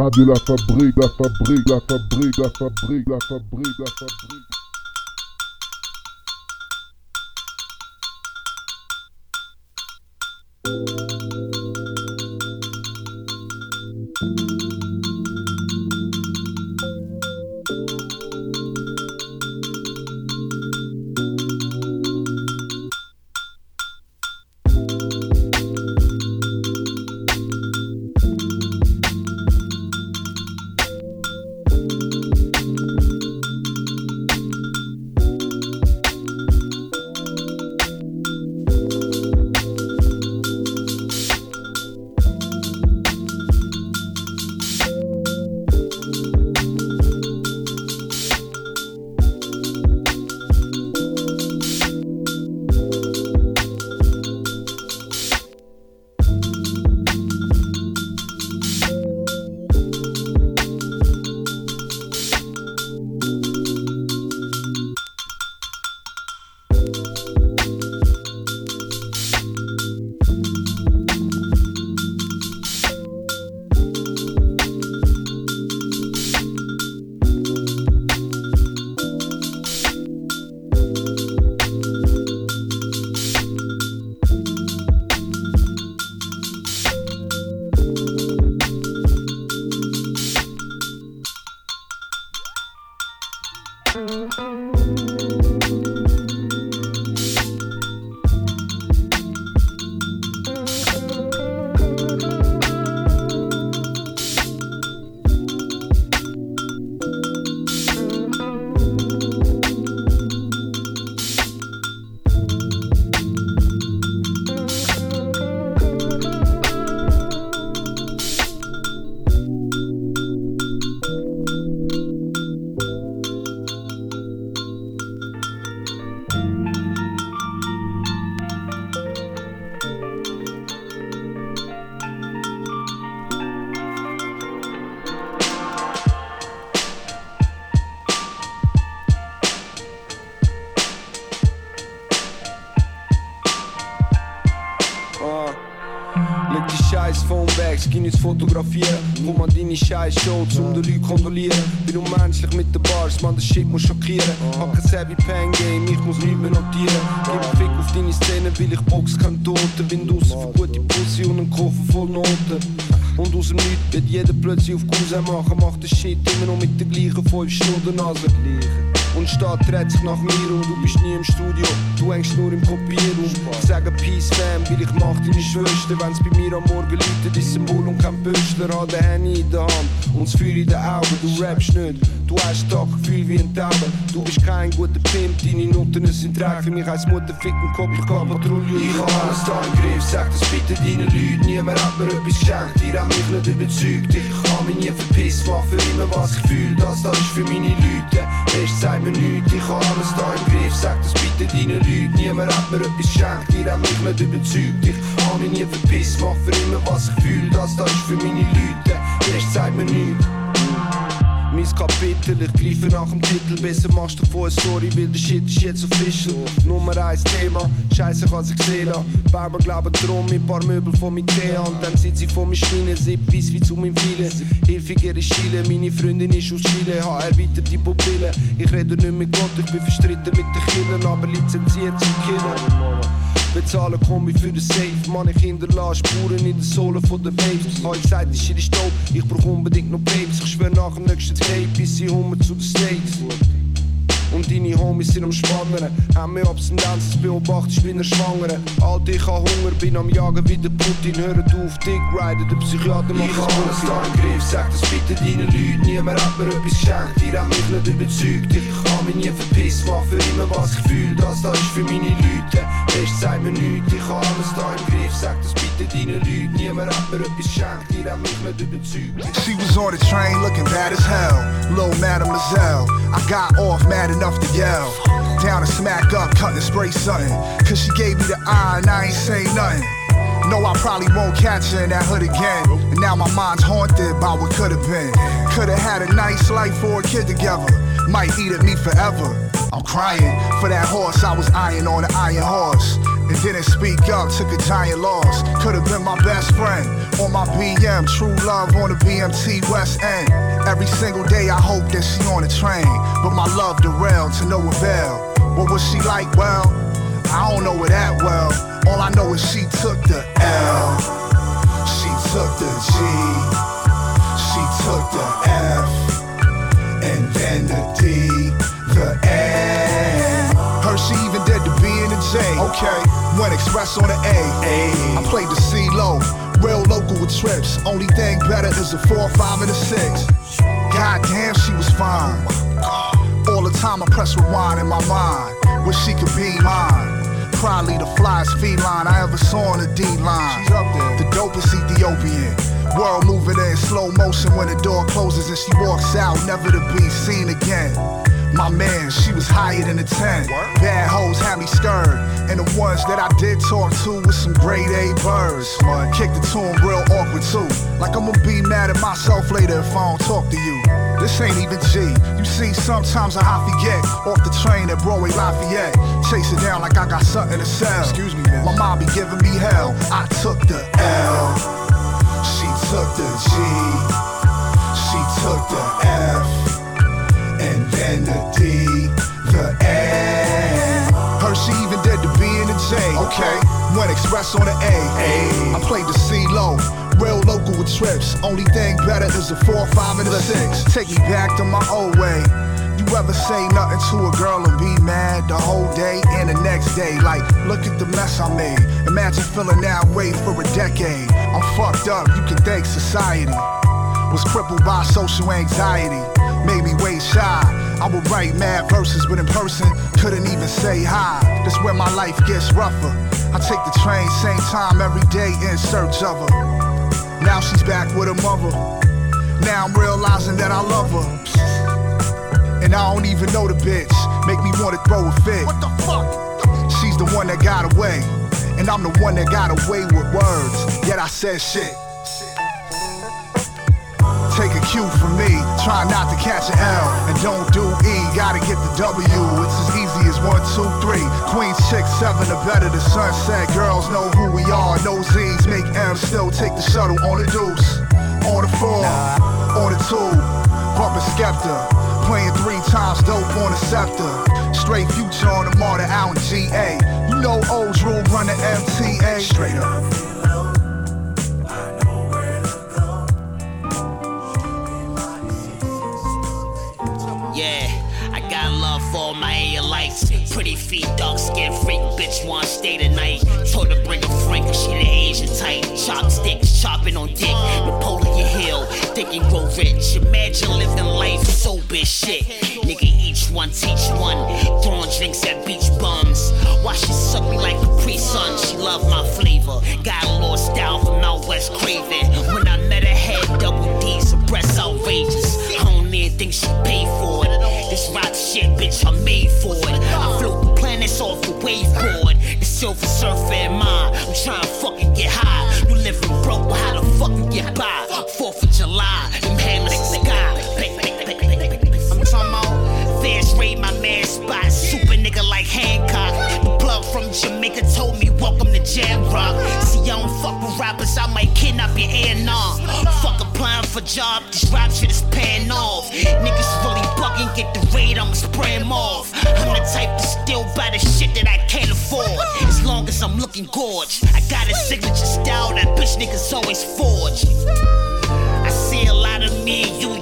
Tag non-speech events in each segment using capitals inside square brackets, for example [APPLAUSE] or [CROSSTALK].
Radio La Fabrique, La Fabrique, La Fabrique, La Fabrique, La Fabrique, La Fabrique. Scheiß Show, um den Leuten kondolieren. Bin unmenschlich mit den Bars, man, das Shit muss schockieren. Hab kein Savvy Pen Game, ich muss nichts mehr notieren. Gib Fick auf deine Szene, weil ich Box kein Toten. Wind raus für gute Pussy und einen Koffer voll Noten. Und aus dem Nichts wird jeder plötzlich auf Cousin machen. Macht den Shit immer noch mit den gleichen 5 Stunden gleichen. Und Stadt dreht sich nach mir und du bist nie im Studio. Du hängst nur im Kopierraum. Ich sage Peace Fam, weil ich mach deine Schwester. Wenn's bei mir am Morgen läutet, ist Bull und kein Böschler. Hat den Handy in der Hand das Feuer in den Augen. Du rappst nicht, du hast Gefühl wie ein Taube. Du bist kein guter Pimp, deine Noten sind dreck. Für mich als Mutter ficken Kopf, ich kann Patrouille. Ich hab alles da im Griff, sag das bitte deinen Leuten. Niemand hat mir etwas geschenkt, ihr habt mich nicht überzeugt. Ich kann mich nie verpissen, mach für immer was ich fühle. Das, das ist für meine Leute. Rest sagt mir nichts, ich hab alles da im Griff. Sag das bitte deinen Leuten, niemand hat mir etwas geschenkt. Ihr habt mich nicht überzeugt, ich kann mich nie verpissen, mach für immer was ich fühle. Das, das ist für meine Leute. Rest sagt mir nichts. Mein Kapitel, ich greife nach dem Titel, besser machst du vor eine Story, weil der Shit ist jetzt official. Nummer eins Thema, scheiße kann sich sehen lassen. Bauer glauben drum mit paar Möbel von Ikea und dann sind sie von mir Schweine, sieb weiss wie zu meinem Filet. Hilfiger ist Chile, meine Freundin ist aus Chile, erweitert die Pupille. Ich rede nicht mit Gott, ich bin verstritten mit den Kindern, aber lizenziert zum Killen. Bezahlen Kombi für den Safe. Mann, ich hinterlasse Spuren in den Sohlen von den Babes. Hab ich gesagt, die Shit ist dope. Ich brauch unbedingt noch Babes. Ich schwör nach dem nächsten Tape, bis sie hummer zu den States. Und deine Homies sind am Spannen. Haben mir Abstinenz, beobachtet, ich bin ein Schwangere. Alter, ich hab Hunger, bin am Jagen wie der Putin. Hört auf, Dick Rider, der Psychiater macht Ich hab alles da im Griff, sag das bitte deinen Leuten. Niemand hat mir etwas geschenkt, ihr habt mich nicht überzeugt. Ich kann mich nie verpissen, mach für immer was ich fühl. Das da ist für meine Leute. Rest sagt mir nichts, ich hab alles da im Griff. Sag das bitte deinen Leuten. Niemand hat mir etwas geschenkt, ihr habt mich nicht überzeugt. She was on the train looking bad as hell. Low mademoiselle. I got off mad enough to yell. Down and smack up, cut and spray something. Cause she gave me the eye and I ain't say nothing. No, I probably won't catch her in that hood again. And now my mind's haunted by what could have been. Could have had a nice life for a kid together. Might eat at me forever. I'm crying for that horse I was eyeing on the iron horse. Didn't speak up, took a giant loss. Could have been my best friend on my BM, true love on the BMT West End. Every single day I hope that she on the train, but my love derailed to no avail. What was she like? Well, I don't know her that well. All I know is she took the L, she took the G, she took the F, and then the D, express on the A. I played the C low, real local with trips. Only thing better is a four, five, and a six. God damn, she was fine. All the time I press rewind in my mind. Wish she could be mine. Probably the flyest feline I ever saw on the D line. The dopest Ethiopian. World moving in slow motion when the door closes and she walks out, never to be seen again. My man, she was higher than a 10. Bad hoes had me scared. And the ones that I did talk to was some grade A birds. Kicked it to them real awkward too. Like I'm gonna be mad at myself later if I don't talk to you. This ain't even G. You see, sometimes I forget. Off the train at Broadway Lafayette. Chase it down like I got something to sell. Excuse me, man. My mom be giving me hell. I took the L. She took the G. She took the F. And then the D, the N. Her she even did the B and the J. Okay, went express on the A. I played the C low. Real local with trips. Only thing better is a four, five, and a six. Take me back to my old way. You ever say nothing to a girl and be mad the whole day and the next day? Like, look at the mess I made. Imagine feeling that way for a decade. I'm fucked up, you can thank society. Was crippled by social anxiety, made me way shy. I would write mad verses, but in person, couldn't even say hi. That's where my life gets rougher. I take the train same time every day in search of her. Now she's back with her mother. Now I'm realizing that I love her. And I don't even know the bitch. Make me wanna throw a fit. What the fuck? She's the one that got away. And I'm the one that got away with words. Yet I said shit. Take for me. Try not to catch an L. And don't do E. Gotta get the W. It's as easy as one, two, three. Queen, six, seven, or better. The sunset. Girls know who we are. No Z's. Make M. Still take the shuttle on the deuce. On the four. On the two. Bumpin' Skepta. Playing three times dope on the scepter. Straight future on the martyr out in GA. You know O's rule run the MTA. Straight up. Pretty feet, dark skin, freak, bitch, want stay tonight. Told her bring a friend, cause she the Asian type. Chopsticks, chopping on dick. Napoleon Hill, thinking grow rich. Imagine living life so bitch shit. Nigga, each one teach one. Throwing drinks at beach bums. Why she suck me like Capri Sun? She love my flavor. Got a little style from out West Craven. When I met her, had double D's, breasts outrageous. I don't she paid for it. This rock shit, bitch, I'm made for it. I float the planets off a waveboard. The silver surfer in mine. I'm trying to fucking get high. You living broke, but how the fuck you get by? Fourth of July, them hammers in the sky. I'm talking about fans raid from Jamaica told me welcome to Jam Rock. See, I don't fuck with rappers, I might kidnap your A&R. Fuck applying for job, this rap shit is paying off. Niggas really bugging, get the raid, I'ma spray 'em off. I'm the type to still by the shit that I can't afford. As long as I'm looking gorge. I got a signature style that bitch niggas always forge. I see a lot of me you,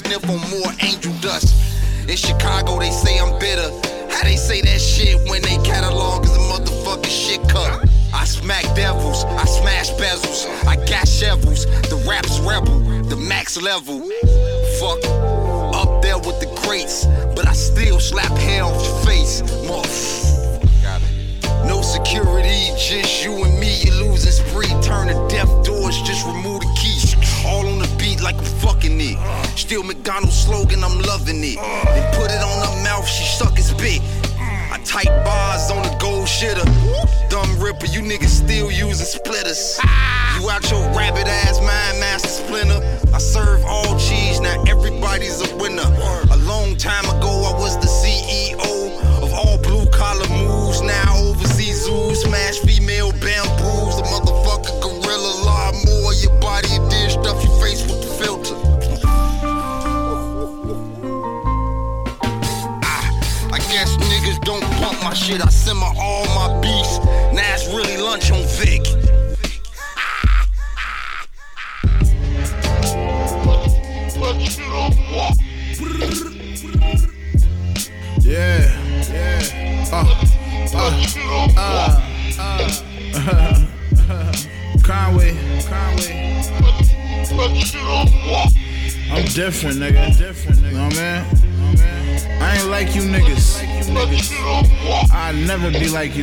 sniff on more angel dust. In Chicago, they say I'm bitter. How they say that shit when they catalog is a motherfucking shit cup? I smack devils, I smash bezels, I got shovels. The rap's rebel, the max level. Fuck, up there with the greats, but I still slap hair off your face. No security, just you and me. You're losing spree, turn the death doors, just remove the keys. All on the beat like I'm fucking it. Still McDonald's slogan, I'm loving it. Then put it on her mouth, she suck his bit. I tight bars on the gold shitter. Dumb ripper, you niggas still using splitters. You out your rabbit ass mind master splinter. I serve all cheese, now everybody's a winner. A long time ago, I was the CEO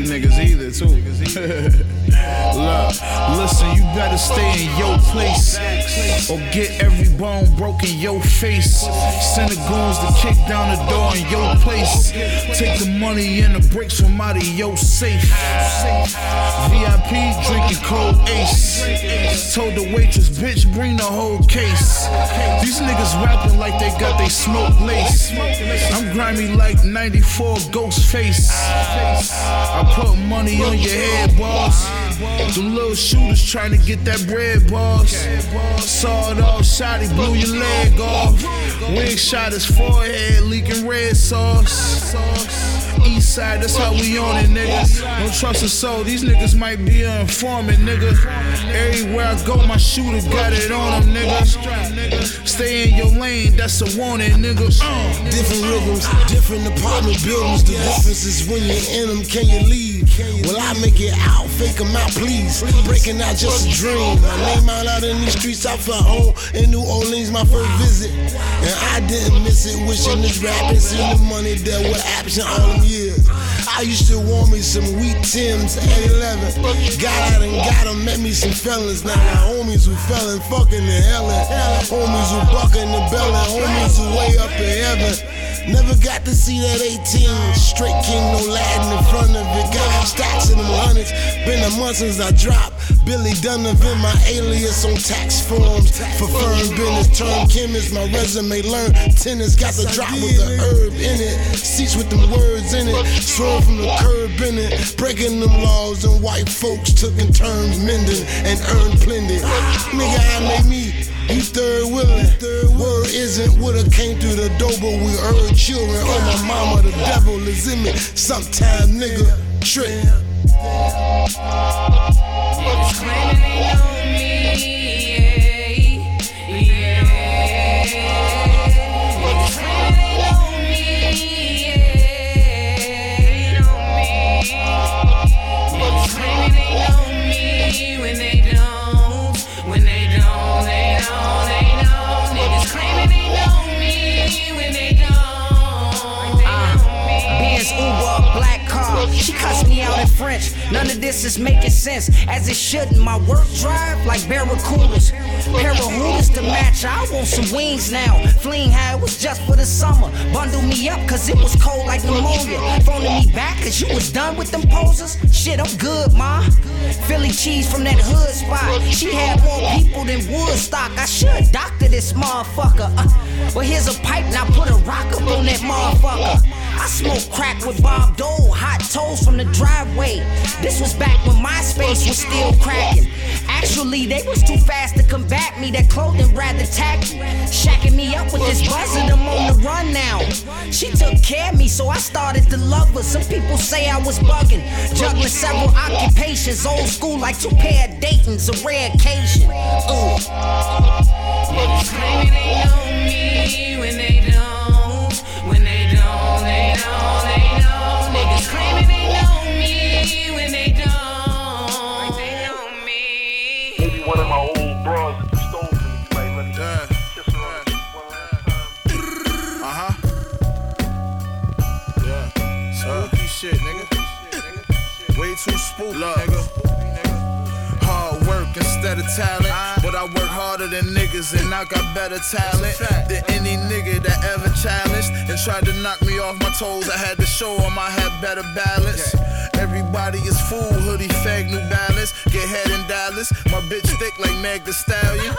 niggas either, too. [LAUGHS] Look, listen, you better stay in your place or get every bone broken your face. Send the goons to kick down the door in your place. Take the money and the bricks from out of your safe. VIP drinking cold ace. Told the waitress, bitch, bring the whole case. These niggas rapping like they got they smoke lace. I'm grimy like 94 Ghostface. I put money on your head, boss. Them little shooters trying to get that bread, boss. Sawed off he blew your leg off. Wig shot his forehead, leaking red sauce. sauce. East side, that's how we on it, niggas. Don't trust a soul, these niggas might be an informant, nigga. Everywhere I go, my shooter got it on him, nigga. Stay in your lane, that's a warning, nigga. Different rhythms, different apartment buildings. The difference is when you're in them, can you leave? Will I make it out? Fake them out, please. Breaking out just a dream. My name out out in these streets, I felt home in New Orleans, my first visit. And I didn't miss it, wishing this rap and seeing the money that was absent them years. I used to want me some wheat Tims at 11. Got out and got them, met me some felons. Now got homies who fell and fucking in hell. Homies who bucking the belly. Homies who way up in heaven. Never got to see that 18. Straight king, no Latin in front of it. Got stacks in them hundreds. Been a month since I dropped. Billy Donovan, my alias on tax forms. For firm business, term chemist. My resume learn tennis. Got the drop with the herb in it. Seats with them words in it. Swerve from the curb in it. Breaking them laws and white folks took in turns mending and earned plenty. Nigga, I made me. You third willing. Word isn't what have came through the door, but we heard children. Oh, my mama, the devil is in me. Sometime, nigga, trick. Niggas claiming they French. None of this is making sense, as it shouldn't. My work drive like barracudas. Pair to match. I want some wings now. Fleeing how it was just for the summer. Bundle me up cause it was cold like pneumonia. Phoning me back cause you was done with them posers. Shit, I'm good, ma. Philly cheese from that hood spot. She had more people than Woodstock. I should doctor this motherfucker. Uh, but here's a pipe, now put a rock up on that motherfucker. Smoke crack with Bob Dole, hot toes from the driveway. This was back when MySpace was still cracking. Actually, they was too fast to combat me. That clothing rather tacky. Shacking me up with this buzzard, I'm on the run now. She took care of me, so I started to love her. Some people say I was bugging. Juggling several occupations, old school like two pair of Dayton's, a rare occasion. Ooh. Know me when they niggas and I got better talent than any nigga that ever challenged and tried to knock me off my toes. I had to show show 'em I had better balance. Everybody is fool, hoodie, fag, new balance. Get head in Dallas. My bitch thick like Meg the Stallion.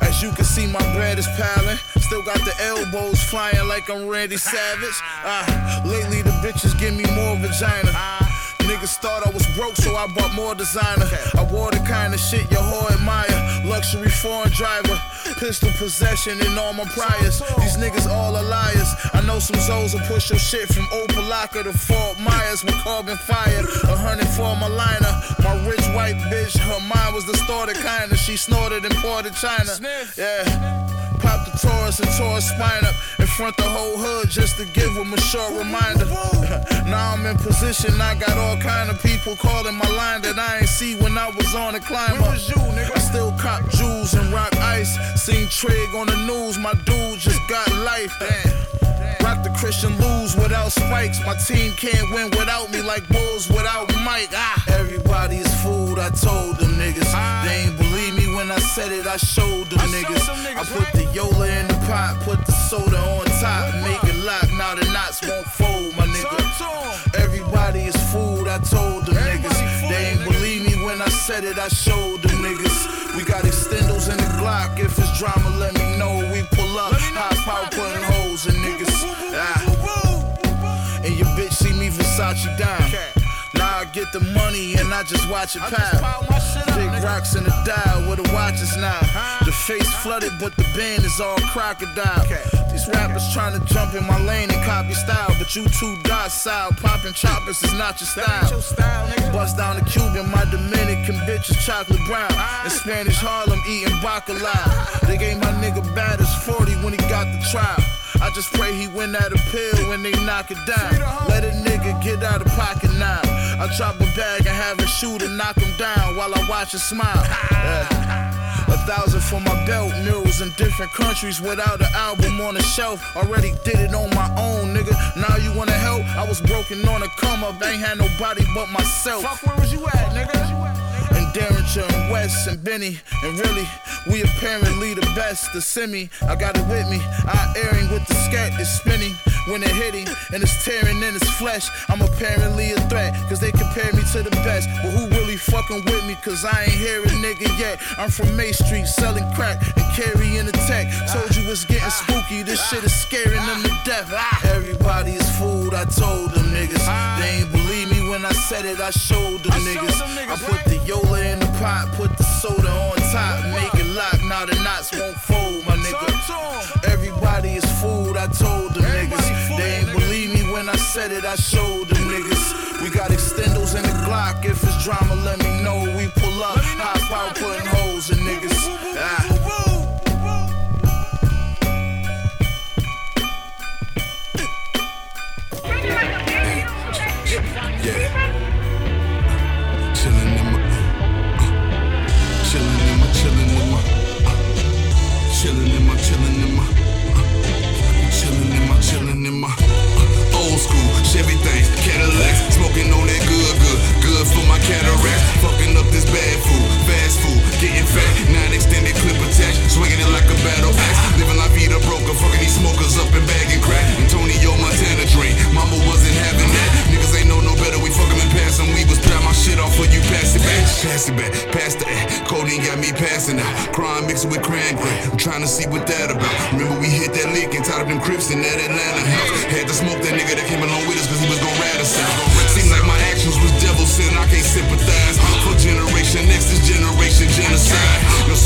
As you can see, my bread is piling. Still got the elbows flying like I'm Randy Savage. Ah, lately, the bitches give me more vagina. Niggas thought I was broke, so I bought more designer. I wore the kind of shit your whore admire. Luxury foreign driver, pistol possession in all my priors. These niggas all are liars. I know some Zoes will push your shit from Opa-locka to Fort Myers with carbon fire. A hundred for my liner. My rich white bitch, her mind was distorted kinda. She snorted imported China. Yeah. Pop the Taurus and tore his spine up in front the whole hood just to give him a short reminder. [LAUGHS] now I'm in position, I got all kind of people calling my line that I ain't see when I was on the climb up. I still cop jewels and rock ice. Seen Trig on the news, my dude just got life. Damn. Rock the Christian lose without spikes. My team can't win without me like Bulls without Mike. Ah. Everybody is fooled, I told them niggas. They ain't when I said it, I showed them niggas. I put the Yola in the pot, put the soda on top, make it lock. Now the knots won't fold, my nigga. Everybody is fooled, I told them niggas. They ain't believe me when I said it, I showed them niggas. We got extendos in the Glock. If it's drama, let me know. We pull up, high power putting holes in niggas. Ah. And your bitch see me Versace down. Get the money and I just watch it pile. Big rocks in the dial where the watches now. The face flooded, but the band is all crocodile. These rappers trying to jump in my lane and copy style, but you too docile. Popping choppers is not your style. Bust down the Cuban, my Dominican bitch is chocolate brown. In Spanish Harlem, eating bacalao. They gave my nigga batters 40 when he got the trial. I just pray he win that appeal when they knock it down. Let a nigga get out of pocket now. I drop a bag and have a shooter knock him down while I watch it smile. Yeah. A thousand for my belt, murals in different countries without an album on the shelf. Already did it on my own, nigga. Now you wanna help? I was broken on a come up, ain't had nobody but myself. Fuck, where was you at, nigga? And Derringer and West and Benny. And really, we apparently the best. The semi, I got it with me. I airing with the scat is spinning. When it hitting and it's tearing in his flesh, I'm apparently a threat. Cause they compare me to the best. But who really fucking with me? Cause I ain't hear a nigga yet. I'm from May Street selling crack and carrying the tech. Told you it's getting spooky. This shit is scaring them to death. Everybody is fooled. I told them niggas. They ain't when I said it. I showed them niggas. I put the Yola in the pot, put the soda on top, make it lock. Now the knots won't fold, my nigga. Everybody is fooled. I told them niggas. They ain't believe me when I said it. I showed them niggas. We got extendos in the Glock. If it's drama, let me know. We pull up, high power putting bad food, fast food, getting fat, nine extended clip attached, swinging it like a battle axe, living la vida broker, fucking these smokers up and bagging crack, Antonio Montana dream, mama wasn't having that, niggas ain't know no better, we fuck 'em and we was put my shit off for you, pass it back, pass it back, pass the codeine got me passing out, crime mixed with cran I'm trying to see what that about, remember we hit that lick and tied up them crips in that Atlanta house, had to smoke that nigga that came along with us cause he was gon' rat us out, Seems like my devil sin, I can't sympathize, for generation X, this generation genocide, your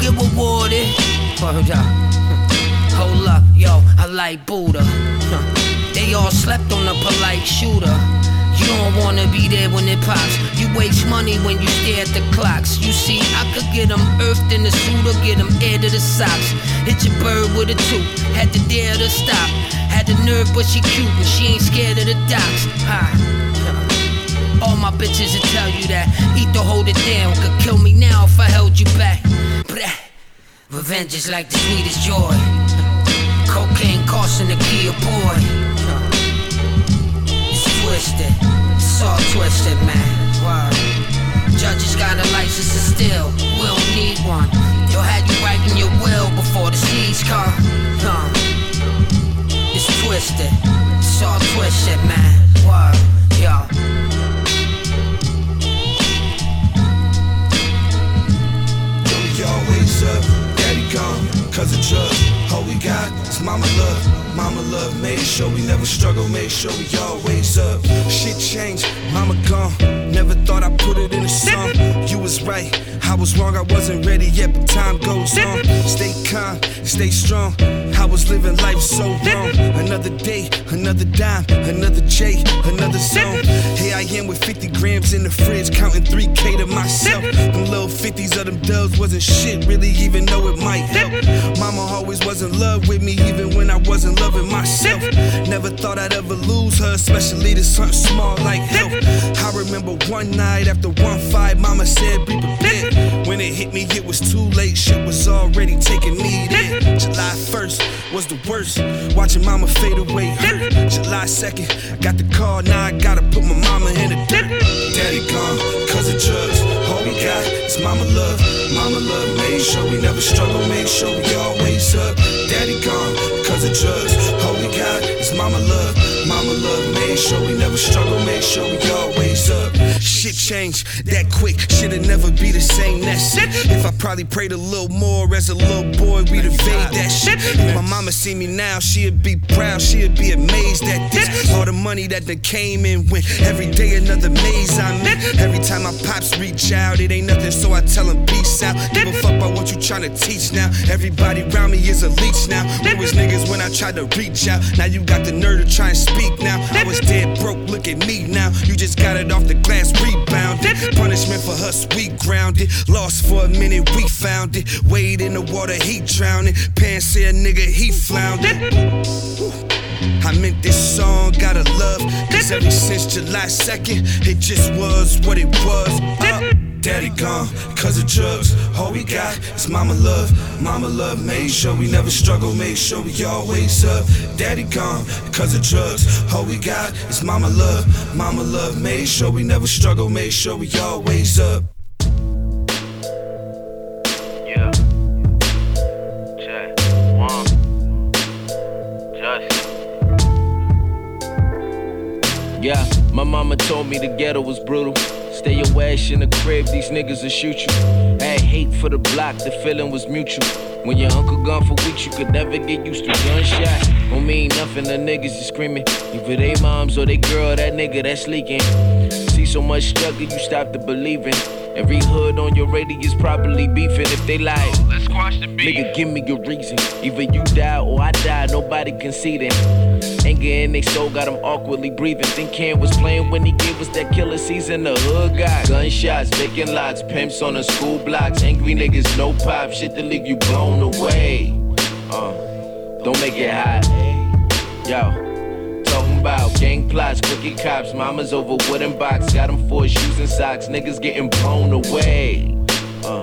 Get rewarded. Hold up. [LAUGHS] Hold up, yo, I like Buddha. They all slept on a polite shooter. You don't wanna be there when it pops. You waste money when you stare at the clocks. You see, I could get them earthed in the suit or get them air to the socks. Hit your bird with a tooth, had to dare to stop. Had the nerve, but she cute and she ain't scared of the docks. Ha. All my bitches will tell you that. Eat to hold it down, could kill me now if I held you back. Revenge eh, is like the sweetest joy. Cocaine costing the key a boy. It's twisted, it's all twisted, man. Word. Judges got a license to steal, we don't need one. They'll have you writing your will before the seas come. Huh. It's twisted, it's all twisted, man. Word, yo. We always up, daddy gone, cause of drugs. All we got is mama love. Mama love made sure we never struggle, made sure we always up. Shit changed, mama gone. Never thought I'd put it in a song. You was right, I was wrong, I wasn't ready yet, but time goes on. Stay calm, stay strong. I was living life so wrong. Another day, another dime, another J, another song. Here I am with 50 grams in the fridge, counting 3K to myself. Them little 50s of them dubs wasn't shit, really, even though it might help. Mama always was in love with me, even when I wasn't loving myself. Never thought I'd ever lose her, especially to something small like health. I remember one night after one fight, Mama said, Be prepared. When it hit me, it was too late, shit was already taking me there. July 1st was the worst, watching Mama fade away. July 2nd, I got the call, now I gotta put my mama in the. Daddy gone, cause of drugs. All we got is mama love. Mama love made sure we never struggle, made sure we always up. Daddy gone, cause of drugs. All we got is mama love. Mama love made sure we never struggle, made sure we always up. Shit change that quick. Shit'll never be the same, that's it. If I probably prayed a little more as a little boy, we'd evade that shit. If my mama see me now, she'd be proud, she'd be amazed at this. All the money that done came and went. Every day another maze I'm in. Every time my pops reach out, it ain't nothing, so I tell him peace out. Give a fuck about what you tryna teach now. Everybody around me is a leech now. Where was niggas when I tried to reach out? Now you got the nerve to try and speak now. I was dead broke, look at me now. You just got it off the glass, rebounded. Punishment for us, we grounded. Lost for a minute, we found it. Wade in the water, he drowning. Pants say a nigga, he floundered. I meant this song, gotta love. Cause ever since July 2nd, it just was what it was. Uh, Daddy gone, cause of drugs. All we got is mama love. Mama love made sure we never struggle, made sure we always up. Daddy gone, cause of drugs. All we got is mama love. Mama love made sure we never struggle, made sure we always up. Yeah, my mama told me the ghetto was brutal. Stay your ass in the crib, these niggas will shoot you. Had hate for the block, the feeling was mutual. When your uncle gone for weeks, you could never get used to gunshot. Don't mean nothing, the niggas is screaming. Either they moms or they girl, that nigga that's leaking. See so much struggle, you stop to believing. Every hood on your radius probably beefing if they lie. Let's squash the beef. Nigga, give me a reason. Either you die or I die, nobody conceding. Anger in they soul got them awkwardly breathing. Think Cam was playing when he gave us that killer season. The hood got gunshots, vacant lots, pimps on the school blocks. Angry niggas, no pop, shit to leave you blown away. Uh, don't make it hot. Yo. Gang plots, crooked cops, mamas over wooden box, got them for shoes and socks, niggas getting blown away. Uh,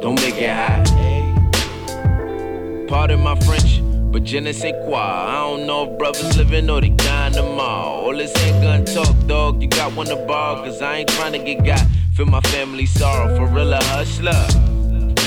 don't make it hot. Pardon my French, but je ne sais quoi. I don't know if brothers living or they dying tomorrow. All this ain't gun talk, dog. You got one to borrow, cause I ain't trying to get got. Feel my family sorrow, for real a hustler.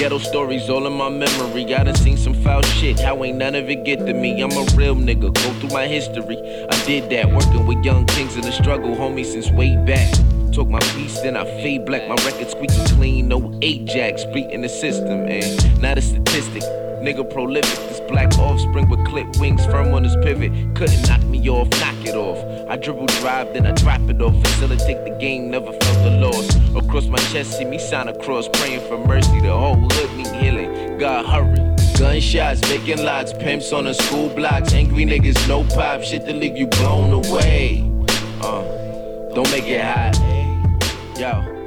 Ghetto stories all in my memory. I done seen some foul shit. How ain't none of it get to me? I'm a real nigga. Go through my history. I did that working with young kings in the struggle, homie, since way back. Took my piece, then I fade black. My record squeaky clean, no Ajax. Beat in the system, man. Not a statistic. Nigga prolific, this black offspring with clip wings firm on his pivot. Couldn't knock me off, knock it off. I dribble drive, then I drop it off. Facilitate the game, never felt the loss. Across my chest, see me sign a cross, praying for mercy. The whole hood need healing. God hurry. Gunshots, vacant lots, pimps on the school blocks. Angry niggas, no pop, shit to leave you blown away. Uh, don't make it hot. Yo.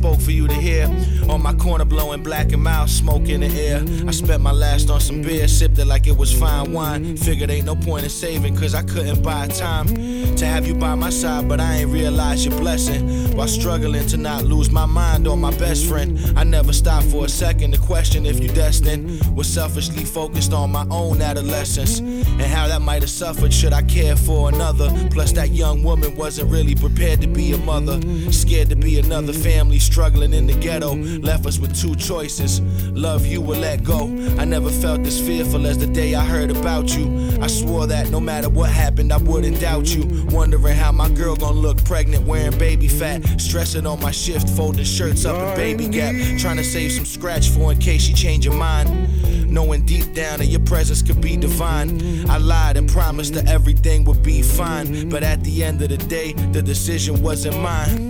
Spoke for you to hear. On my corner, blowing black and mild smoke in the air. I spent my last on some beer, sipped it like it was fine wine. Figured ain't no point in saving, cause I couldn't buy time to have you by my side, but I ain't realized your blessing. While struggling to not lose my mind on my best friend, I never stopped for a second to question if you destined. Was selfishly focused on my own adolescence and how that might have suffered should I care for another. Plus, that young woman wasn't really prepared to be a mother. Scared to be another family struggling in the ghetto. Left us with two choices love you or let go. I never felt this fearful as the day I heard about you. I swore that no matter what happened, I wouldn't doubt you. Wondering how my girl gonna look pregnant, wearing baby fat. Stressing on my shift, folding shirts up in baby gap. Trying to save some scratch for in case she change her mind. Knowing deep down that your presence could be divine. I lied and promised that everything would be fine. But at the end of the day, the decision wasn't mine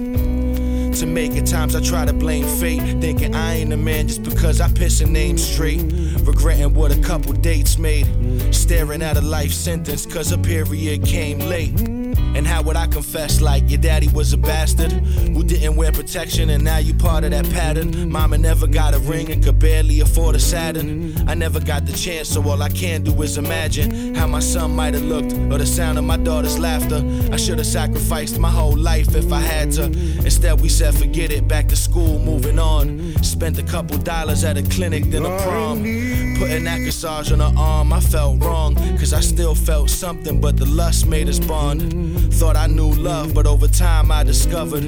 to make. At times I try to blame fate, thinking I ain't a man just because I piss a name straight. Regretting what a couple dates made. Staring at a life sentence cause a period came late. And how would I confess like your daddy was a bastard who didn't wear protection and now you part of that pattern? Mama never got a ring and could barely afford a Saturn. I never got the chance, so all I can do is imagine how my son might have looked or the sound of my daughter's laughter. I should have sacrificed my whole life if I had to. Instead, we said forget it, back to school, moving on. Spent a couple dollars at a clinic, then a prom. Putting that massage on her arm, I felt wrong, cause I still felt something, but the lust made us bond. Thought I knew love, but over time I discovered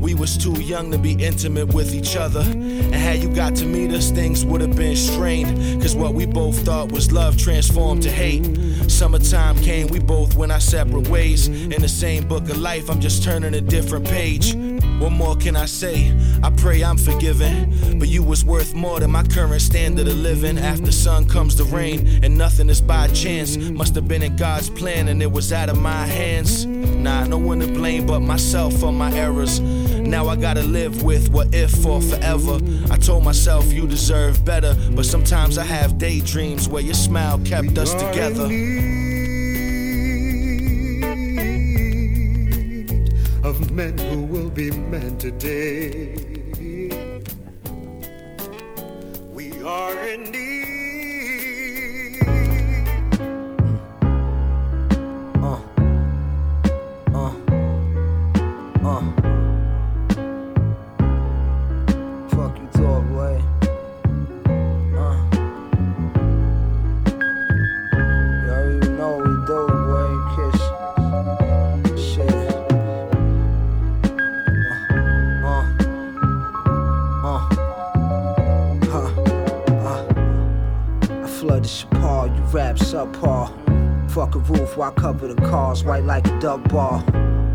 we was too young to be intimate with each other. And had you got to meet us, things would have been strained. Cause what we both thought was love transformed to hate. Summertime came, we both went our separate ways. In the same book of life, I'm just turning a different page. What more can I say? I pray I'm forgiven. But you was worth more than my current standard of living. After sun comes the rain, and nothing is by chance. Must have been in God's plan, and it was out of my hands. Nah, no one to blame but myself for my errors. Now I gotta live with what if for forever. I told myself you deserve better, but sometimes I have daydreams where your smile kept us together. of men who be men today. We are in A why cover the cars? White like a dub bar.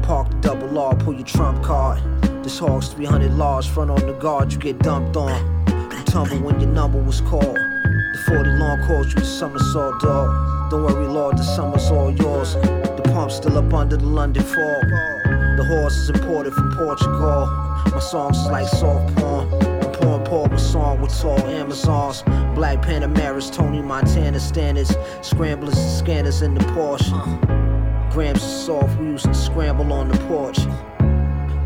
Park the double R, pull your trump card. This hog's 300 large, front on the guard, you get dumped on. You tumble when your number was called. The 40 long calls you the somersault dog. Don't worry, Lord, the summer's all yours. The pump's still up under the London fog. The horse is imported from Portugal. My songs like soft porn. I'm pouring Paul a song with tall Amazons. Black Panameras, Tony Montana standards. Scramblers and scanners in the Porsche. Grams of soft, we used to scramble on the porch.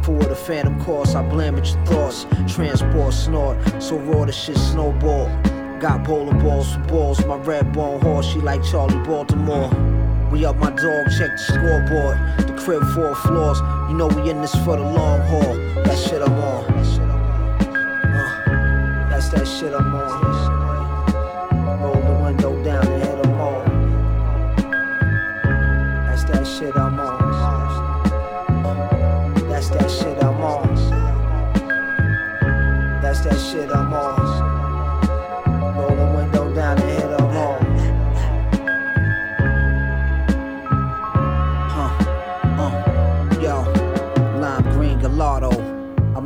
For the phantom course, I blame at your thoughts. Transport snort, so raw the shit snowball. Got bowling balls for balls, my red bone horse, she like Charli Baltimore. We up my dog, check the scoreboard. The crib four floors, you know we in this for the long haul. That shit I'm on. Uh, that's that shit I'm on.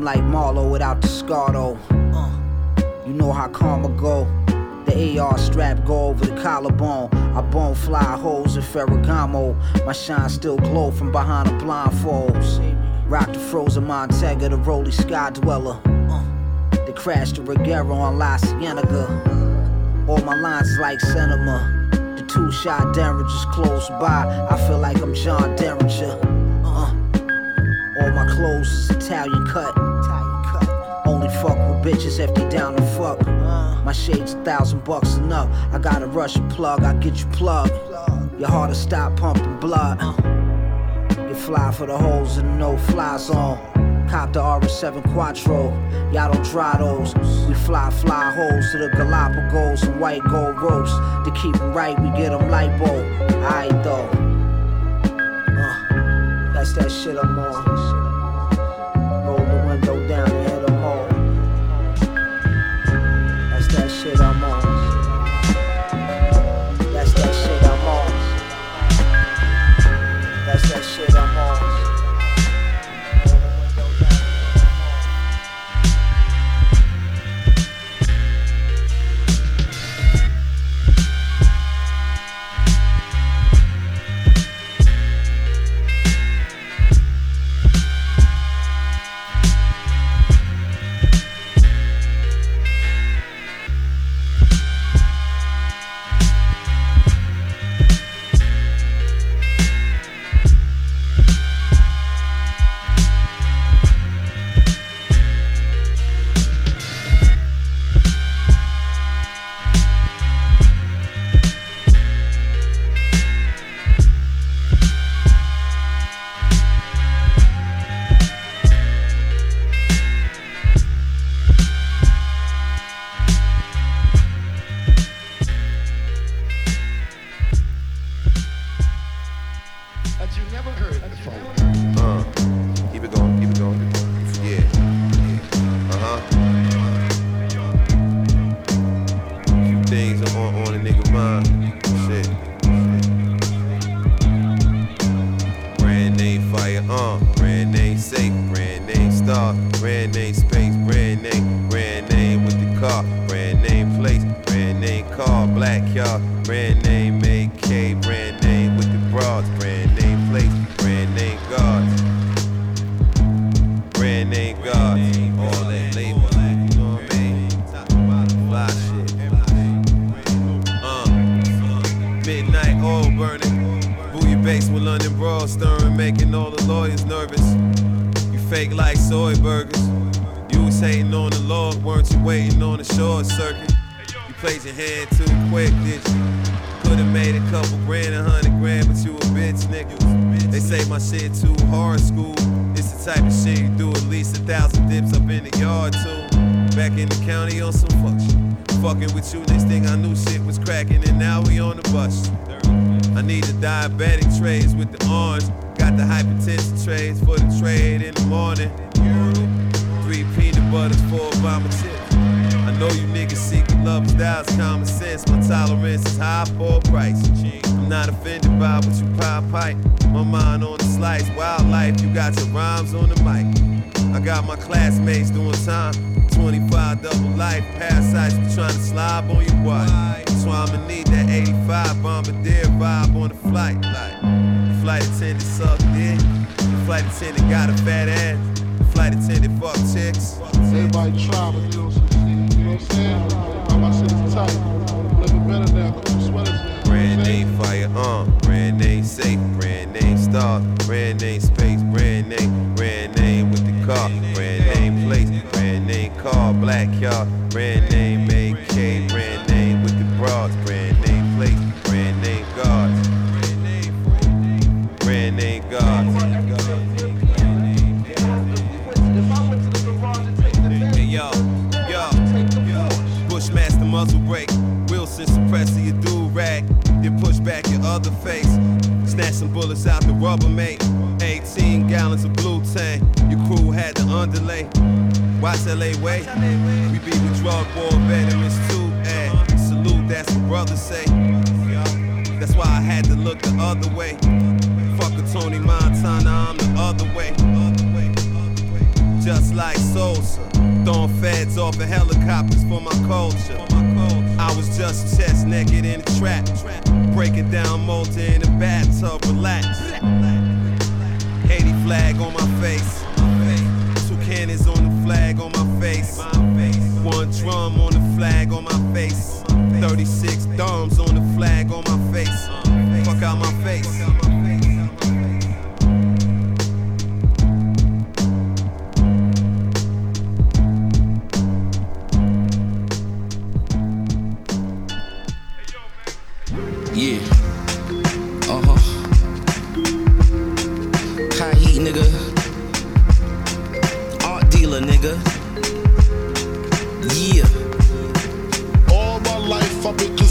Like Marlo without the Scardo. Uh, you know how karma go. The AR strap go over the collarbone. I bone fly holes in Ferragamo. My shine still glow from behind the blindfolds. Rock the frozen Montega, the roly Sky Dweller. Uh, they crashed the Regera on La Cienega. All my lines like cinema. The two shot Derringer's close by. I feel like I'm John Derringer. Uh, all my clothes is Italian cut. Only fuck with bitches if they down to fuck. My shades a thousand bucks enough. I got a Russian plug, I get you plugged. Your heart to stop pumping blood. You fly for the holes and no fly zone. Cop the RS7 Quattro. Y'all don't try those. We fly, fly holes to the Galapagos and white gold ropes. To keep 'em right, we get 'em lipo. Aight though. Uh, that's that shit I'm on. Everybody try, but You know what I'm saying? Bullets out the rubber mate. 18 gallons of blue tank, your crew had to underlay. Watch LA way, we be with drug war veterans too. Ay, salute, that's what brothers say. That's why I had to look the other way. Fuck a Tony Montana, I'm the other way. Just like Sosa, throwing feds off of helicopters for my culture. I was just chest naked in a trap, breaking down Malta in a bathtub, relax. 80 flag on my face, two cannons on the flag on my face, one drum on the flag on my face, 36 thumbs on the flag on my face. Fuck out my face.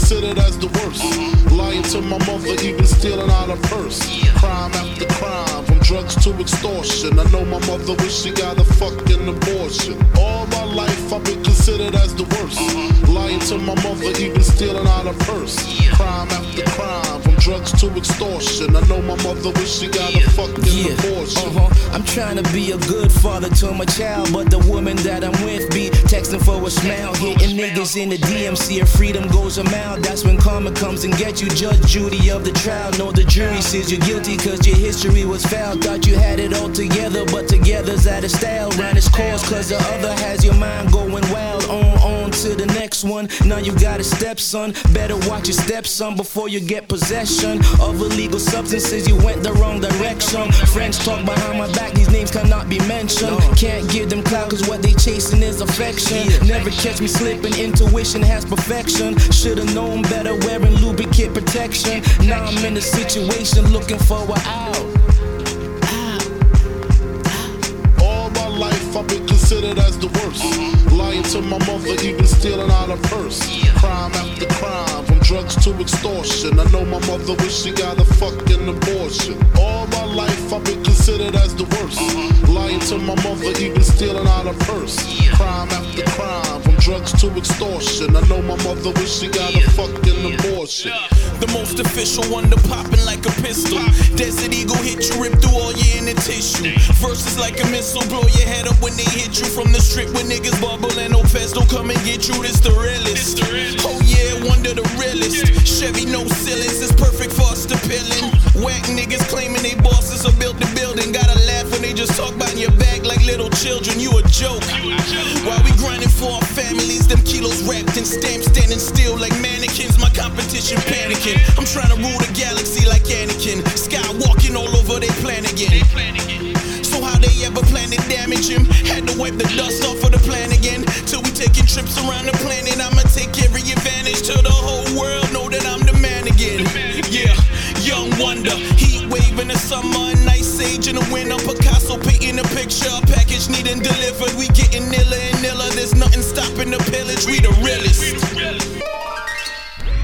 Considered as the worst. Lying to my mother, even stealing out her purse. Crime after crime, from drugs to extortion. I know my mother wish she got a fucking abortion. All life I've been considered as the worst. Lying to my mother, even stealing out her purse. Crime after crime, from drugs to extortion. I know my mother wish she got a fucking Yeah, abortion. uh-huh. I'm trying to be a good father to my child, but the woman that I'm with be texting for a smile, hitting niggas in the DMC. If freedom goes a mile, that's when karma comes and get you. Judge Judy of the trial, know the jury says you're guilty cause your history was foul. Thought you had it all together, but together's out of style. Round its cause cause the other has your mind going wild. On, on to the next one. Now you got a stepson. Better watch your stepson before you get possession of illegal substances. You went the wrong direction. Friends talk behind my back, these names cannot be mentioned. Can't give them clout cause what they chasing is affection. Never catch me slipping, intuition has perfection. Should've known better wearing lubricant protection. Now I'm in a situation looking for a out. All my life I've been considered as the worst. Lying to my mother, even stealing out of purse. Crime after crime, from drugs to extortion. I know my mother wish she got a fucking abortion. All my life I've been considered as the worst. Lying to my mother, even stealing out of purse. Crime after crime, from drugs to extortion. I know my mother wish she got a fucking abortion. The most official one to popping like a pistol. Desert Eagle hit you, rip through all your inner tissue. Versus like a missile, blow your head up when they hit you from the strip when niggas bubble and no feds don't come and get you. This the realest. Oh yeah, wonder the realest. Chevy no ceilings, it's perfect for us to pillin'. Whack niggas claiming they bosses or built the building. Gotta laugh when they just talk about your back like little children. You a joke. While we grinding for our families, them kilos wrapped in stamps, standing still like mannequins. My competition panicking. I'm trying to rule the galaxy like Anakin. Wipe the dust off of the plan again. Till we taking trips around the planet. I'ma take every advantage to the whole world. Know that I'm the man again. Yeah, young wonder. Heat wave in the summer, ice age in the winter. Picasso painting a picture. Package needing delivered. We getting iller and iller. There's nothing stopping the pillage. We the realest.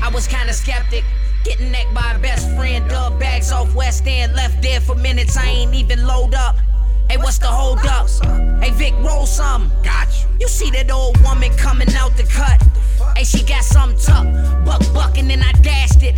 I was kinda skeptic. Getting necked by a best friend, dub bags off West End, left there for minutes. I ain't even load up. Hey, what's the hold up? Hey, Vic, roll some. Got you. You see that old woman coming out the cut? Hey, she got some tuck. Buck bucking and then I dashed it.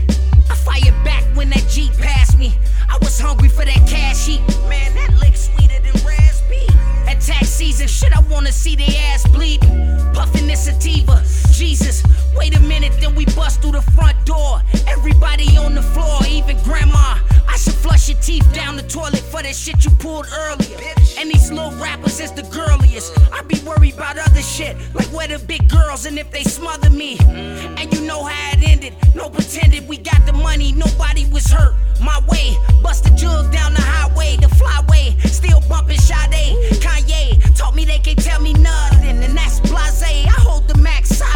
I fired back when that Jeep passed me. I was hungry for that cash heat. Man, that lick sweeter than raspberry. At tax season, shit, I wanna see the ass bleeding. Puffing this sativa. Jesus, wait a minute, then we bust through the front door. Everybody on the floor, even grandma. I should flush your teeth down the toilet for that shit you pulled earlier. And these little rappers is the girliest. I be worried about other shit, like where the big girls and if they smother me. And you know how it ended. No pretended we got the money, nobody was hurt. My way, bust a jug down the highway, the flyway, still bumping Sade. Kanye taught me they can't tell me nothing, and that's blase. I hold the max sideways.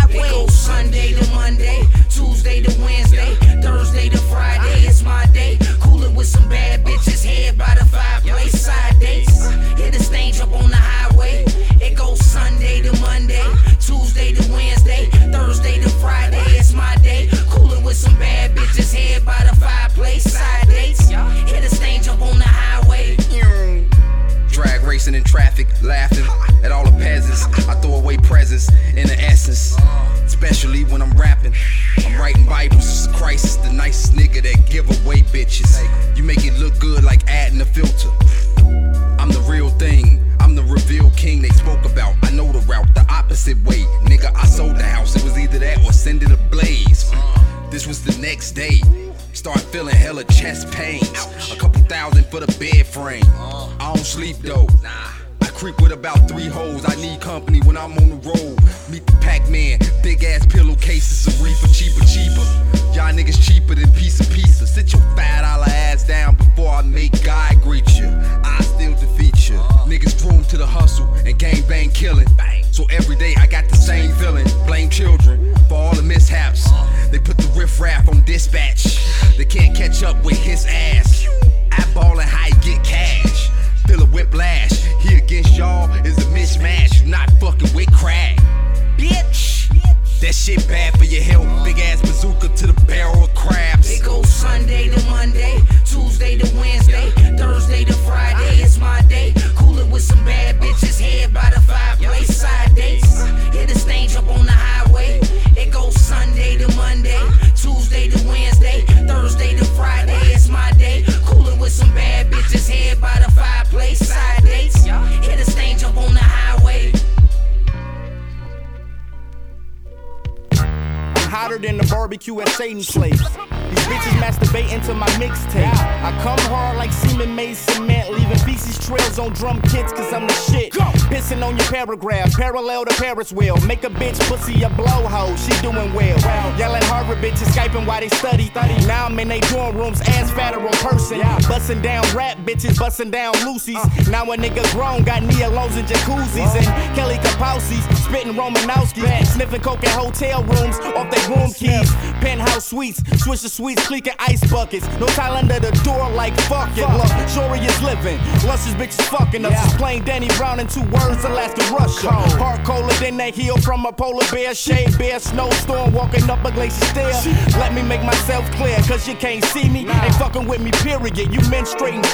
Barbecue at Satan's place. Bitches masturbating to my mixtape. I come hard like semen made cement, leaving feces trails on drum kits, cause I'm the shit. Pissing on your paragraph, parallel to Paris wheel. Make a bitch pussy a blowhole, she doing well. Yelling Harvard bitches, Skyping while they study. Now I'm in they dorm rooms, ass fatter on person. Busting down rap bitches, busting down Lucy's. Now a nigga grown, got neolones and jacuzzis. And Kelly Kapowski's, spitting Romanowski. Sniffing coke in hotel rooms off their room keys. Penthouse suites, switch the suites, cleaking ice buckets. No tile under the door like fuck it. Look, Shorey is living. Luscious bitches fucking us. Just plain Danny Brown in two words, Alaska, Russia. Heart colder than that heel from a polar bear. Shade bear, snowstorm, walking up a glacier stair. Let me make myself clear, cause you can't see me. Ain't fucking with me, period. You menstruating.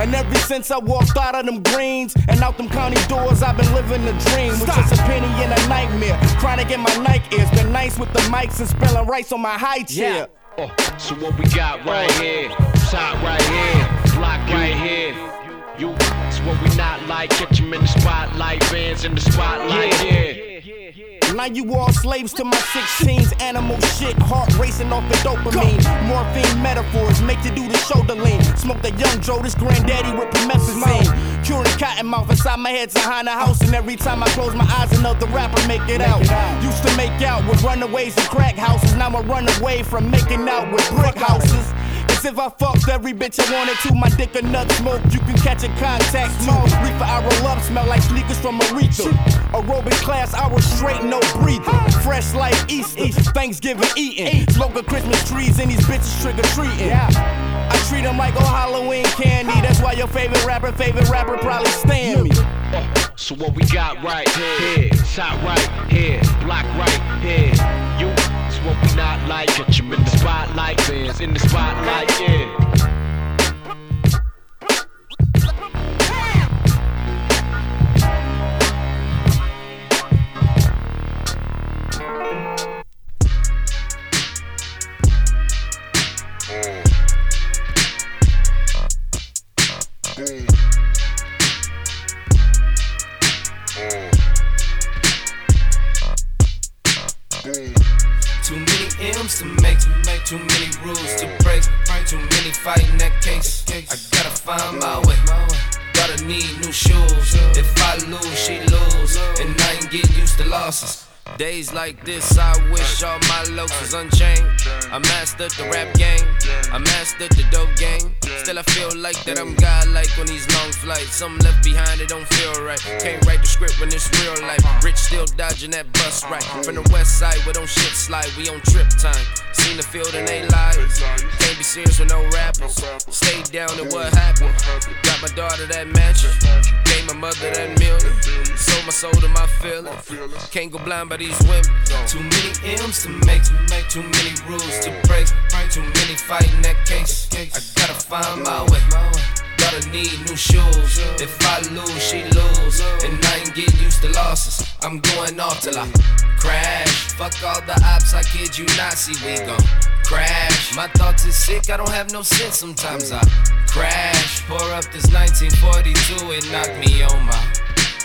And ever since I walked out of them greens and out them county doors, I've been living the dream. With just a penny and a nightmare. Chronic in my Nike Airs. Been nice with the mics and spelling rice on my high chair. Oh, so what we got right here? Top right here, block right here. You, it's what we not like. Catch 'em in the spotlight, bands in the spotlight, yeah. Now you all slaves to my 16s, animal shit, heart racing off the dopamine. Morphine metaphors make you do the shoulder lean. Smoke the young Joe, this granddaddy with promethazine. Curing cotton mouth inside my head's behind the house, and every time I close my eyes, another rapper make it out. Used to make out with runaways and crack houses, now I run away from making out with brick houses. Cause if I fucked every bitch I wanted to, my dick a nut smoke, you can catch a contact too. Reefer I roll up, smell like sneakers from Aretha. Aerobic class, I was straight, no breather. Fresh like Easter, Thanksgiving eating. Smoking Christmas trees and these bitches trick or treating. I treat them like old Halloween candy. That's why your favorite rapper, favorite rapper probably stand me. So what we got right here, top right here, block right here. You, what we not like. Catch 'em in the spotlight, bands in the spotlight, yeah. Days like this, I wish all my looks was unchained. I mastered the rap game, I mastered the dope game. Still, I feel like that I'm godlike on these long flights. Some left behind, it don't feel right. Can't write the script when it's real life. Rich still dodging that bus right. From the west side, where don't shit slide, we on trip time. Seen the field and they lies. Can't be serious with no rappers. Stay down and what happened? Got my daughter that mansion. Gave my mother that million. Sold my soul to my feelings. Can't go blind by these women. Too many M's to make, to make too many rules to break. Too many fighting that case. I gotta find my way. Gotta need new shoes. If I lose, she lose. And I ain't get used to losses. I'm going off till I crash. Fuck all the ops, I kid you not. See, we mm. gon' crash. My thoughts is sick, I don't have no sense. Sometimes I crash. Pour up this 1942, it knocked me on my.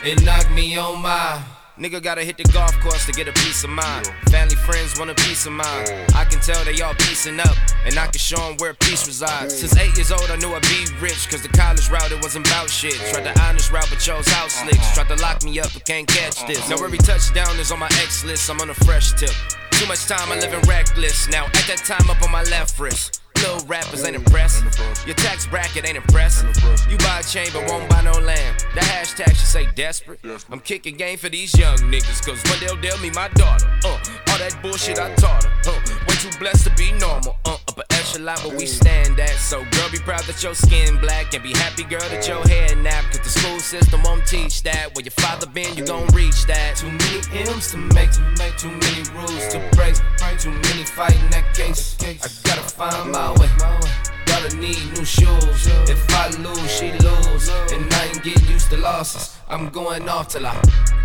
It knocked me on my. Nigga gotta hit the golf course to get a piece of mind. Family, friends want a piece of mind. I can tell they all piecing up, and I can show them where peace resides. Since eight years old, I knew I'd be rich, cause the college route, it wasn't about shit. Tried the honest route, but chose house slicks. Tried to lock me up, but can't catch this. Now every touchdown is on my X list, I'm on a fresh tip. Too much time, I living reckless. Now at that time, up on my left wrist. Little rappers ain't impressed. Your tax bracket ain't impressed. You buy a chain but won't buy no land. The hashtag should say desperate. I'm kicking game for these young niggas, cause one they'll tell me my daughter. Uh, all that bullshit I taught her. Uh, too blessed to be normal. Uh, upper echelon, but we stand at. So, girl, be proud that your skin black. And be happy, girl, that your hair nap. Cause the school system won't teach that. Where your father been, you gon' reach that. Too many M's to make, to make too many rules to break. Too many fighting that case. I gotta find my way. Gotta need new shoes. If I lose, she lose. And I ain't get used to losses. I'm going off till I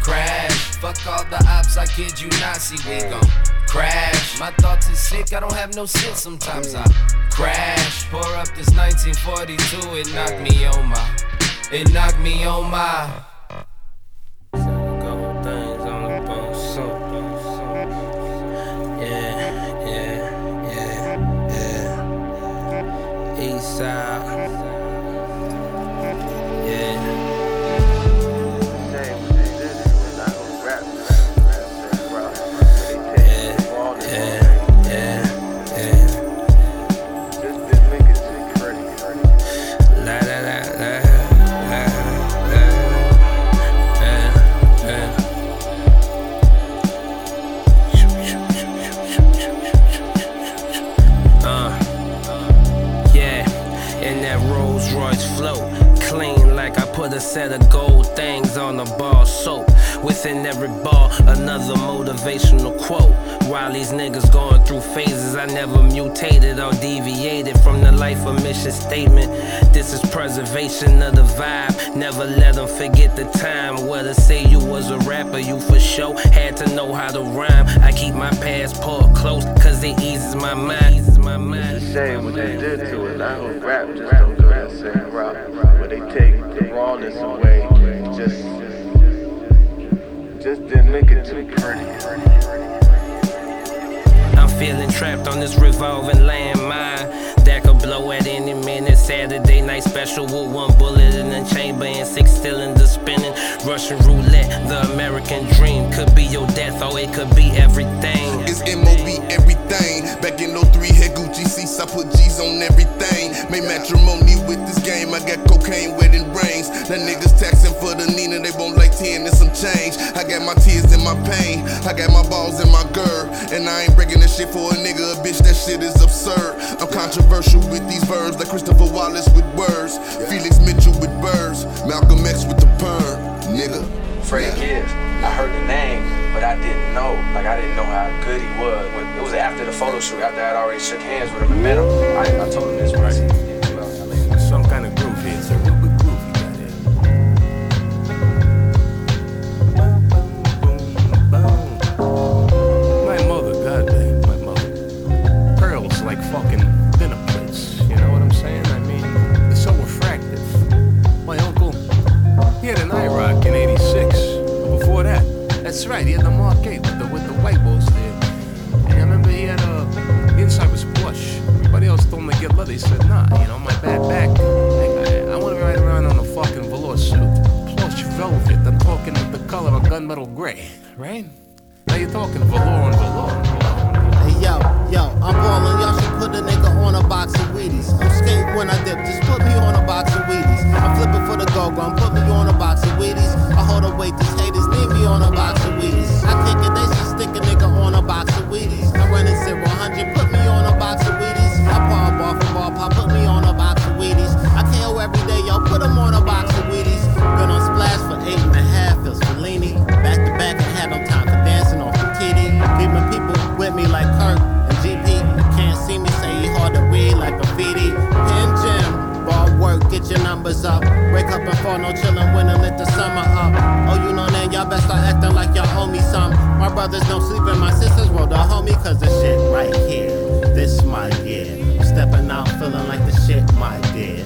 crash. Fuck all the ops, I kid you not. See, we gon' crash. My thoughts is sick, I don't have no sense. Sometimes I crash. Pour up this 1942, it knocked me on my. It knocked me on my. East side. A set of gold things on a bar of soap. Within every bar, another motivational quote. While these niggas going through phases, I never mutated or deviated from the life of mission statement. This is preservation of the vibe. Never let them forget the time. Where to say you was a rapper, you for sure had to know how to rhyme. I keep my passport close, cause it eases my mind. Eases my mind. It's a shame what they did to it. I hope rap just don't go that same route. Take the rawness away. Just, just didn't make it too pretty. I'm feeling trapped on this revolving landmine could blow at any minute. Saturday night special with one bullet in the chamber and six cylinders spinning. Russian roulette, the American dream could be your death or it could be everything. It's MOB everything. Back in 03, had Gucci seats, I put G's on everything. Made matrimony with this game, I got cocaine wet in brains. That niggas taxing for the Nina, they want like 10 and some change. I got my tears and my pain, I got my balls and my girl. And I ain't breaking this shit for a nigga, a bitch, that shit is absurd. I'm controversial with these verbs, like Christopher Wallace with words. Felix Mitchell with birds, Malcolm X with the perm, nigga. Freddie Gibbs. I heard the name, but I didn't know. Like I didn't know how good he was. When, it was after the photo shoot, after I'd already shook hands with him and met him. I, I told him this right. Get leather. He said, Nah, you know my bad back. I, I want to ride around on a fucking velour suit, plush velvet. I'm talking with the color of gunmetal gray, right? Now you're talking velour and velour. Hey yo, yo, I'm ballin', y'all should put a nigga on a box of Wheaties. I'm skating when I dip, just put me on a box of Wheaties. I'm flipping for the go gun, put me on a box of Wheaties. I hold a weight, these haters need me on a box of Wheaties. I kick it, they should stick a nigga on a box of Wheaties. I'm running 0 100, put me on a box put 'em on a box of Wheaties. Been on splash for eight and a half, feels Fellini. Back to back and had no time for dancing on TD. Keeping people with me like Kirk and GP. Can't see me, say he hard to read like a graffiti. Pin Jim, ball work, get your numbers up. Wake up and fall, no chillin' when I lit the summer up. Oh, you know that y'all best start acting like y'all owe me some. My brothers don't sleep and my sisters roll the homie, cause the shit right here. This my year. Stepping out, feeling like the shit my dear.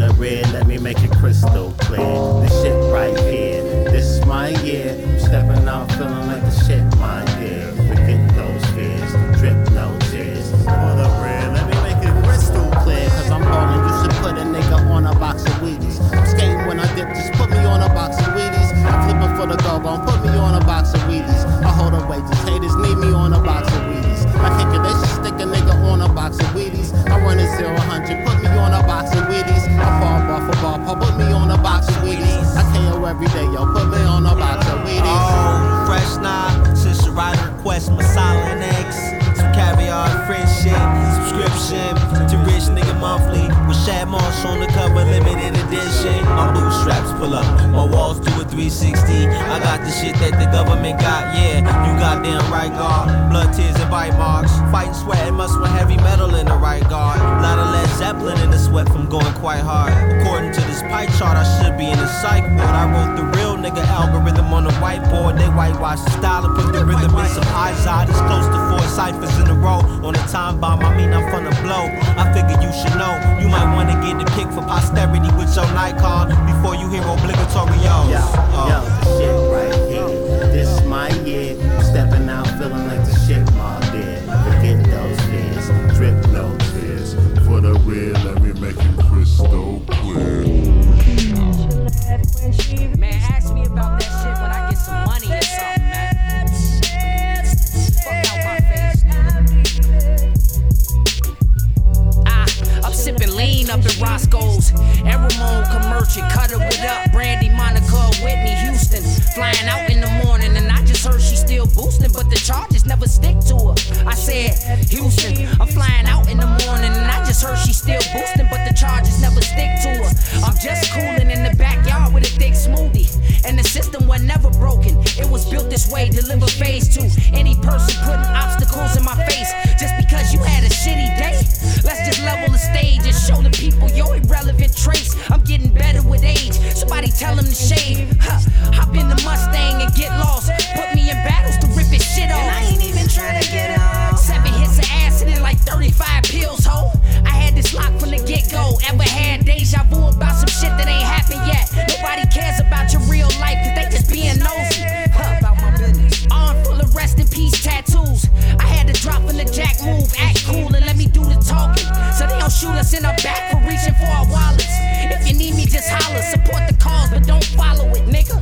The red, let me make it crystal clear. This shit right here, this is my year. I'm Stepping out, feeling like the shit my dear. Forget those fears, drip no tears. For the red, let me make it crystal clear. Cause I'm ballin', you should put a nigga on a box of Wheaties. I'm skating when I dip, just put me on a box of Wheaties. I'm flipping for the go gon' put me on a box of Wheaties. I hold a weight, these haters need me on a box a nigga on a box of Wheaties. I run it 0 100, put me on a box of Wheaties. I fall ball for ball, pop, put me on a box of Wheaties. I KO every day, yo, put me on a box of Wheaties. Oh, fresh knob, sister rider request, masala and eggs. Caviar, French shit, subscription to Rich Nigga Monthly with Shad Marsh on the cover, limited edition. My bootstraps pull up, my walls do a 360. I got the shit that the government got, yeah. You goddamn right guard, blood, tears, and bite marks. Fighting, sweat must with heavy metal in the right guard. Lot of Led Zeppelin in the sweat from going quite hard. According to this pie chart, I should be in the psych ward. I wrote the real nigga algorithm on the whiteboard. They whitewash the style and put the rhythm in some eyes out. It's close to four ciphers in a row. On a time bomb, I mean I'm from the blow. I figure you should know. You might wanna get the pick for posterity with your Nikon before you hear obligatory O's. Yo, Uh, yo, the shit right here. This my year. Stepping out, feeling like the shit my dear. Forget those fears, drip no tears. For the real, let me make it crystal clear. up at Roscoe's. Aramone, Commercial, cut it with up. Brandy, Monica, Whitney, Houston. Flying out in the morning, and I just heard she still boosting, but the charges never stick to her. I said, Houston, I'm flying out in the morning, and I just heard she still boosting, but the charges never stick to her. I'm just coolin' fast way, deliver phase two. Any person putting obstacles in my face just because you had a shitty day. Let's just level the stage and show the people your irrelevant traits. I'm getting better with age. Somebody tell them to shave. Huh. Hop in the Mustang and get lost. Put me in battles to rip his shit off. And I ain't even tryna get off. Seven hits of acid and like 35 pills, ho. I had this lock from the get go. Ever had deja vu about some shit that ain't happened yet? Nobody cares about your real life, cause they just being nosy. Huh. About my business. Arm full of rest in peace tattoos. I had to drop in the jack move, act cool, and let me do the talking. So they don't shoot us in the back for reaching for our wallets. If you need me, just holler. Support the cause, but don't follow it, nigga.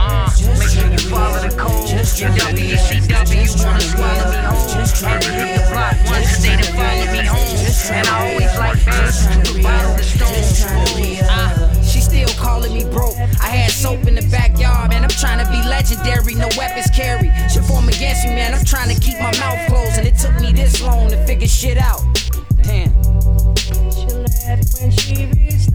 Uh, make sure you follow the code. Your WCW wanna swallow me whole. To hit the block once cause they done follow me home. And I always like bands to bottle the stone. Uh, calling me broke. I had soap in the backyard, man. I'm trying to be legendary, no weapons carry. Should form against me, man. I'm trying to keep my mouth closed, and it took me this long to figure shit out. Damn. She left when she reached